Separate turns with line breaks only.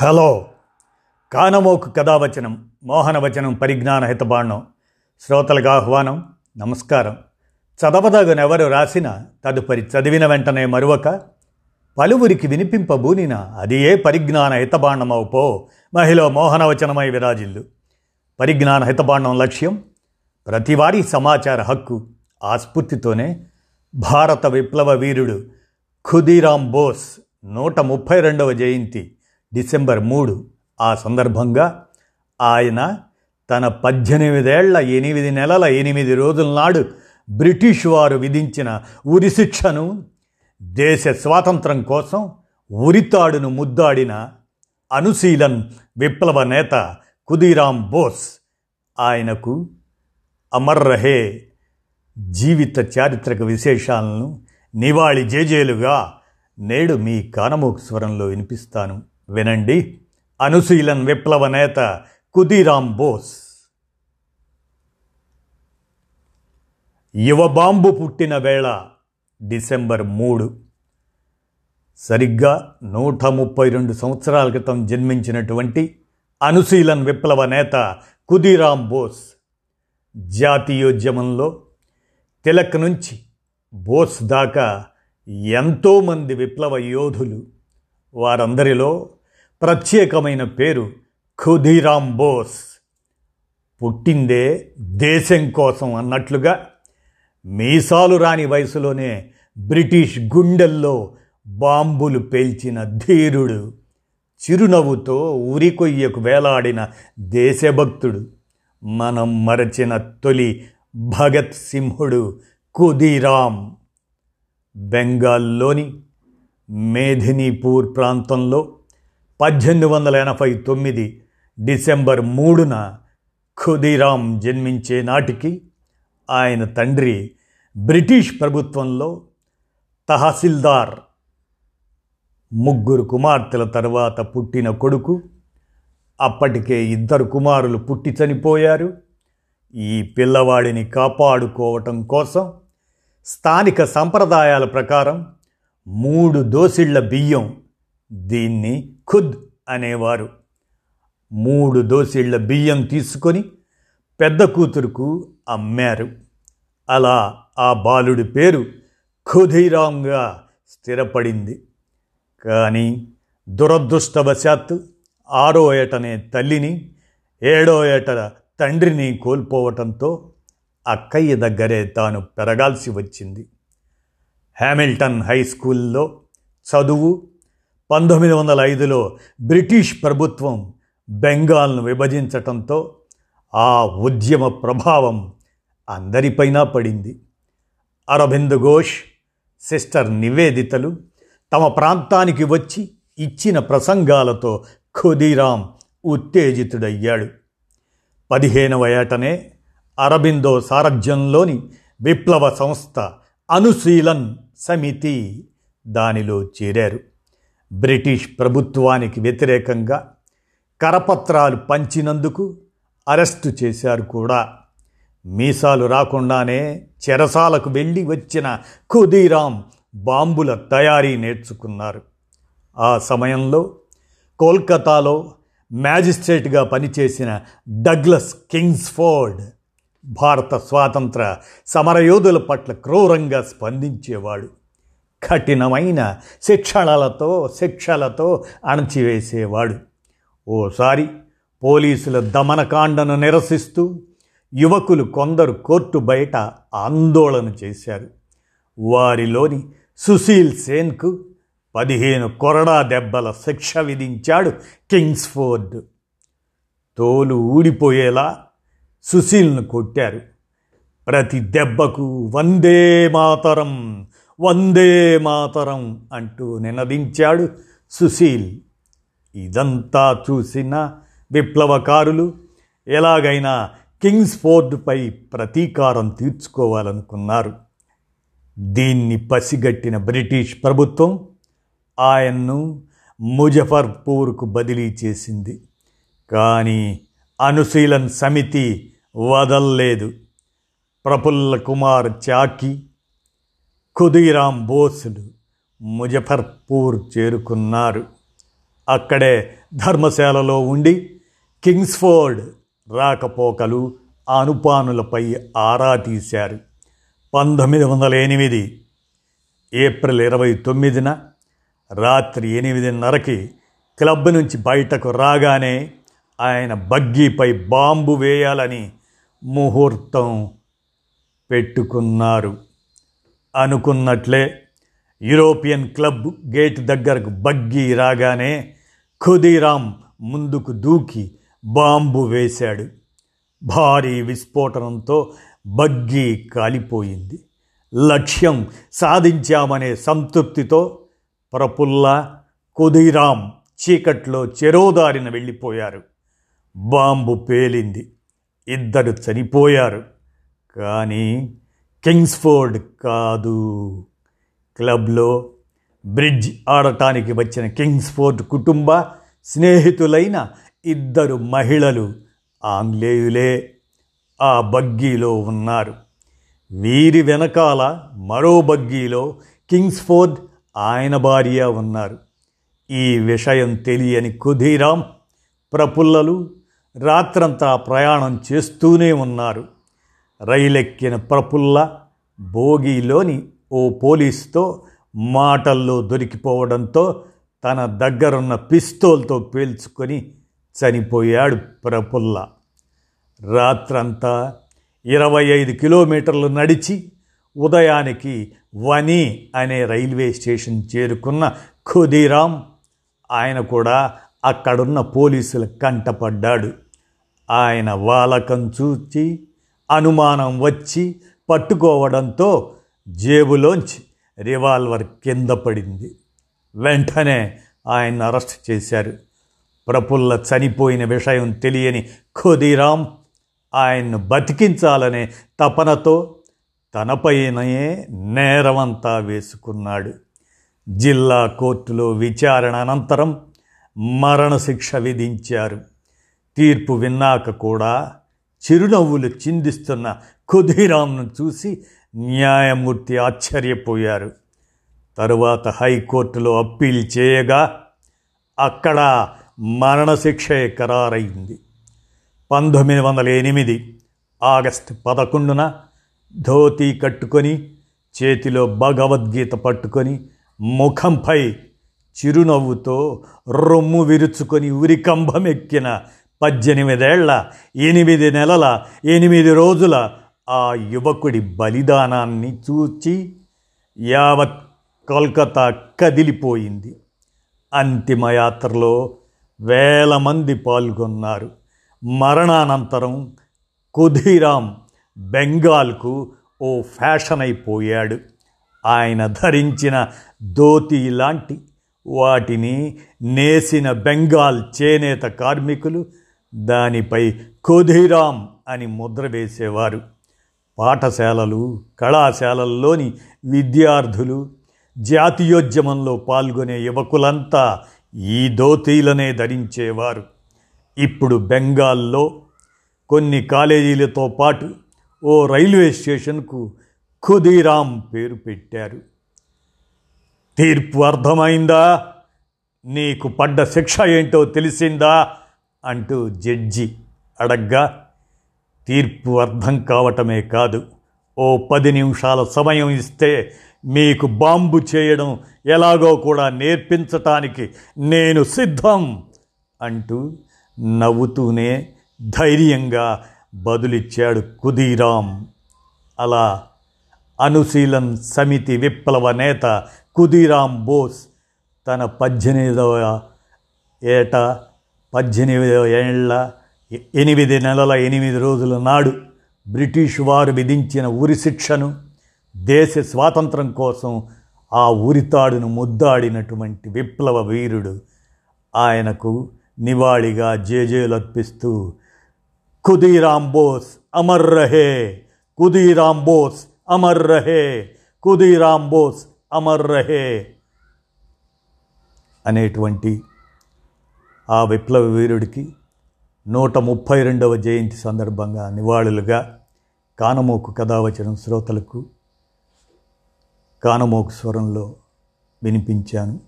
Hello. కానమోకు కథావచనం మోహనవచనం పరిజ్ఞాన హితబాణం శ్రోతలకు ఆహ్వానం నమస్కారం. చదవదగనెవరు రాసిన తదుపరి చదివిన వెంటనే మరువక పలువురికి వినిపింపబూనిన అది ఏ పరిజ్ఞాన హితబాండమవు పో మహిళ మోహనవచనమై విరాజిల్లు. పరిజ్ఞాన హితబాండం లక్ష్యం ప్రతివారీ సమాచార హక్కు ఆ స్ఫూర్తితోనే భారత విప్లవ వీరుడు ఖుదీరాం బోస్ నూట ముప్పై రెండవ జయంతి. డిసెంబర్ మూడు. ఆ సందర్భంగా ఆయన తన పద్దెనిమిదేళ్ళ ఎనిమిది నెలల ఎనిమిది రోజుల నాడు బ్రిటిష్ వారు విధించిన ఉరిశిక్షను దేశ స్వాతంత్రం కోసం ఉరితాడును ముద్దాడిన అనుశీలన్ విప్లవ నేత కుదీరాం బోస్ ఆయనకు అమర్ రహే జీవిత చారిత్రక విశేషాలను నివాళి జేజేలుగా నేడు మీ కానమోక స్వరంలో వినిపిస్తాను. వినండి. అనుశీలన్ విప్లవ నేత కుదిరామ్ బోస్. యువ బాంబు పుట్టిన వేళ డిసెంబర్ మూడు. సరిగ్గా నూట ముప్పై రెండు సంవత్సరాల క్రితం జన్మించినటువంటి అనుశీలన్ విప్లవ నేత కుదిరామ్ బోస్. జాతీయోద్యమంలో తిలక్ నుంచి బోస్ దాకా ఎంతోమంది విప్లవ యోధులు వారందరిలో ప్రత్యేకమైన పేరు ఖుదీరామ్ బోస్. పుట్టిందే దేశం కోసం అన్నట్లుగా మీసాలు రాని వయసులోనే బ్రిటిష్ గుండెల్లో బాంబులు పేల్చిన ధీరుడు చిరునవ్వుతో ఉరికొయ్యకు వేలాడిన దేశభక్తుడు మనం మరచిన తొలి భగత్ సింహుడు కుదీరామ్ బెంగాల్లోని మేధినీపూర్ ప్రాంతంలో పద్దెనిమిది వందల ఎనభై తొమ్మిది డిసెంబర్ మూడున ఖుదీరామ్ జన్మించే నాటికి ఆయన తండ్రి బ్రిటిష్ ప్రభుత్వంలో తహసీల్దార్ ముగ్గురు కుమార్తెల తర్వాత పుట్టిన కొడుకు. అప్పటికే ఇద్దరు కుమారులు పుట్టి చనిపోయారు. ఈ పిల్లవాడిని కాపాడుకోవటం కోసం స్థానిక సంప్రదాయాల ప్రకారం మూడు దోసిళ్ళ బియ్యం దీన్ని ఖుద్ అనేవారు. మూడు దోసిళ్ళ బియ్యం తీసుకొని పెద్ద కూతురుకు అమ్మారు. అలా ఆ బాలుడి పేరు ఖుదీరాంగా స్థిరపడింది. కానీ దురదృష్టవశాత్తు ఆరో ఏటనే తల్లిని ఏడో ఏట తండ్రిని కోల్పోవటంతో అక్కయ్య దగ్గరే తాను పెరగాల్సి వచ్చింది. హ్యామిల్టన్ హై స్కూల్లో చదువు పంతొమ్మిది వందల ఐదులో బ్రిటిష్ ప్రభుత్వం బెంగాల్ను విభజించటంతో ఆ ఉద్యమ ప్రభావం అందరిపైన పడింది. అరవింద్ ఘోష్ సిస్టర్ నివేదితలు తమ ప్రాంతానికి వచ్చి ఇచ్చిన ప్రసంగాలతో ఖుదీరాం ఉత్తేజితుడయ్యాడు. పదిహేనవ ఏటనే అరబిందో సారథ్యంలోని విప్లవ సంస్థ అనుశీలన్ సమితి దానిలో చేరారు. బ్రిటిష్ ప్రభుత్వానికి వ్యతిరేకంగా కరపత్రాలు పంచినందుకు అరెస్టు చేశారు కూడా. మీసాలు రాకుండానే చెరసాలకు వెళ్ళి వచ్చిన ఖుదీరాం బాంబుల తయారీ నేర్చుకున్నారు. ఆ సమయంలో కోల్కతాలో మ్యాజిస్ట్రేట్గా పనిచేసిన డగ్లస్ కింగ్స్ఫోర్డ్ భారత స్వాతంత్ర సమరయోధుల పట్ల క్రూరంగా స్పందించేవాడు. కఠినమైన శిక్షణలతో శిక్షలతో అణచివేసేవాడు. ఓసారి పోలీసుల దమనకాండను నిరసిస్తూ యువకులు కొందరు కోర్టు బయట ఆందోళన చేశారు. వారిలోని సుశీల్ సేన్కు పదిహేను కొరడా దెబ్బల శిక్ష విధించాడు కింగ్స్ఫోర్డ్. తోలు ఊడిపోయేలా సుశీల్ను కొట్టారు. ప్రతి దెబ్బకు వందే మాతరం వందే మాతరం అంటూ నినదించాడు సుశీల్. ఇదంతా చూసిన విప్లవకారులు ఎలాగైనా కింగ్స్ ఫోర్డ్పై ప్రతీకారం తీర్చుకోవాలనుకున్నారు. దీన్ని పసిగట్టిన బ్రిటిష్ ప్రభుత్వం ఆయన్ను ముజఫర్పూర్కు బదిలీ చేసింది. కానీ అనుశీలన్ సమితి వదల్లేదు. ప్రఫుల్ల కుమార్ చాకి ఖుదీరాం బోసులు ముజఫర్పూర్ చేరుకున్నారు. అక్కడే ధర్మశాలలో ఉండి కింగ్స్ఫోర్డ్ రాకపోకలు అనుపానులపై ఆరా తీశారు. పంతొమ్మిది వందల ఎనిమిది ఏప్రిల్ ఇరవై తొమ్మిదిన రాత్రి ఎనిమిదిన్నరకి క్లబ్ నుంచి బయటకు రాగానే ఆయన బగ్గీపై బాంబు వేయాలని ముహూర్తం పెట్టుకున్నారు. అనుకున్నట్లే యూరోపియన్ క్లబ్ గేట్ దగ్గరకు బగ్గీ రాగానే ఖుదీరాం ముందుకు దూకి బాంబు వేశాడు. భారీ విస్ఫోటనంతో బగ్గీ కాలిపోయింది. లక్ష్యం సాధించామనే సంతృప్తితో ప్రపుల్ల కుదీరాం చీకట్లో చెరోదారిన వెళ్ళిపోయారు. బాంబు పేలింది. ఇద్దరు చనిపోయారు. కానీ కింగ్స్ఫోర్డ్ కాదు. క్లబ్లో బ్రిడ్జ్ ఆడటానికి వచ్చిన కింగ్స్ఫోర్డ్ కుటుంబ స్నేహితులైన ఇద్దరు మహిళలు ఆంగ్లేయులే. ఆ బగ్గీలో ఉన్నారు. వీరి వెనకాల మరో బగ్గీలో కింగ్స్ఫోర్డ్ ఆయన భార్య ఉన్నారు. ఈ విషయం తెలియని కుధీరాం ప్రపుల్లలు రాత్రంతా ప్రయాణం చేస్తూనే ఉన్నారు. రైలెక్కిన ప్రపుల్ల భోగిలోని ఓ పోలీస్తో మాటల్లో దొరికిపోవడంతో తన దగ్గరున్న పిస్తోల్తో పేల్చుకొని చనిపోయాడు ప్రపుల్ల. రాత్రంతా ఇరవై ఐదు కిలోమీటర్లు నడిచి ఉదయానికి వని అనే రైల్వే స్టేషన్ చేరుకున్న ఖుదీరామ్ ఆయన కూడా అక్కడున్న పోలీసుల కంటపడ్డాడు. ఆయన వాలకం చూచి అనుమానం వచ్చి పట్టుకోవడంతో జేబులోంచి రివాల్వర్ కింద పడింది. వెంటనే ఆయన అరెస్ట్ చేశారు. ప్రఫుల్ల చనిపోయిన విషయం తెలియని ఖుదీరాం ఆయన్ను బతికించాలనే తపనతో తనపైనయే నేరమంతా వేసుకున్నాడు. జిల్లా కోర్టులో విచారణ అనంతరం మరణశిక్ష విధించారు. తీర్పు విన్నాక కూడా చిరునవ్వులు చిందిస్తున్న కుధీరాంను చూసి న్యాయమూర్తి ఆశ్చర్యపోయారు. తరువాత హైకోర్టులో అప్పీల్ చేయగా అక్కడ మరణశిక్షే ఖరారైంది. పంతొమ్మిది వందల ఎనిమిది ఆగస్టు పదకొండున ధోతీ కట్టుకొని చేతిలో భగవద్గీత పట్టుకొని ముఖంపై చిరునవ్వుతో రొమ్ము విరుచుకొని ఉరికంభమెక్కిన పద్దెనిమిదేళ్ళ ఎనిమిది నెలల ఎనిమిది రోజుల ఆ యువకుడి బలిదానాన్ని చూచి యావత్ కోల్కతా కదిలిపోయింది. అంతిమయాత్రలో వేల మంది పాల్గొన్నారు. మరణానంతరం కుధీరాం బెంగాల్కు ఓ ఫ్యాషన్ అయిపోయాడు ఆయన ధరించిన ధోతి లాంటి వాటిని నేసిన బెంగాల్ చేనేత కార్మికులు దానిపై కుధీరాం అని ముద్ర వేసేవారు. పాఠశాలలు కళాశాలల్లోని విద్యార్థులు జాతీయోద్యమంలో పాల్గొనే యువకులంతా ఈ ధోతీలనే ధరించేవారు. ఇప్పుడు బెంగాల్లో కొన్ని కాలేజీలతో పాటు ఓ రైల్వే స్టేషన్కు ఖుదీరాం పేరు పెట్టారు. తీర్పు అర్థమైందా? నీకు పడ్డ శిక్ష ఏంటో తెలిసిందా? అంటూ జడ్జి అడగ్గా తీర్పు అర్థం కావటమే కాదు. ఓ పది నిమిషాల సమయం ఇస్తే మీకు బాంబు చేయడం ఎలాగో కూడా నేర్పించటానికి నేను సిద్ధం అంటూ నవ్వుతూనే ధైర్యంగా బదులిచ్చాడు కుదీరాం. అలా అనుశీలన్ సమితి విప్లవ నేత కుదీరాం బోస్ తన పద్దెనిమిదవ ఏట పద్దెనిమిదవ ఏళ్ళ ఎనిమిది నెలల ఎనిమిది రోజుల నాడు బ్రిటిష్ వారు విధించిన ఉరి శిక్షను దేశ స్వాతంత్రం కోసం ఆ ఉరితాడును ముద్దాడినటువంటి విప్లవ వీరుడు ఆయనకు నివాళిగా జేజేలర్పిస్తూ కుదీరాం బోస్ అమర్ రహే కుదీరాం బోస్ అమర్ రహే కుదీరాం బోస్ అమర్ రహే అనేటువంటి ఆ విప్లవ వీరుడికి నూట ముప్పై రెండవ జయంతి సందర్భంగా నివాళులుగా కానమోకు కథావచనం శ్రోతలకు కానమోకు స్వరంలో వినిపించాను.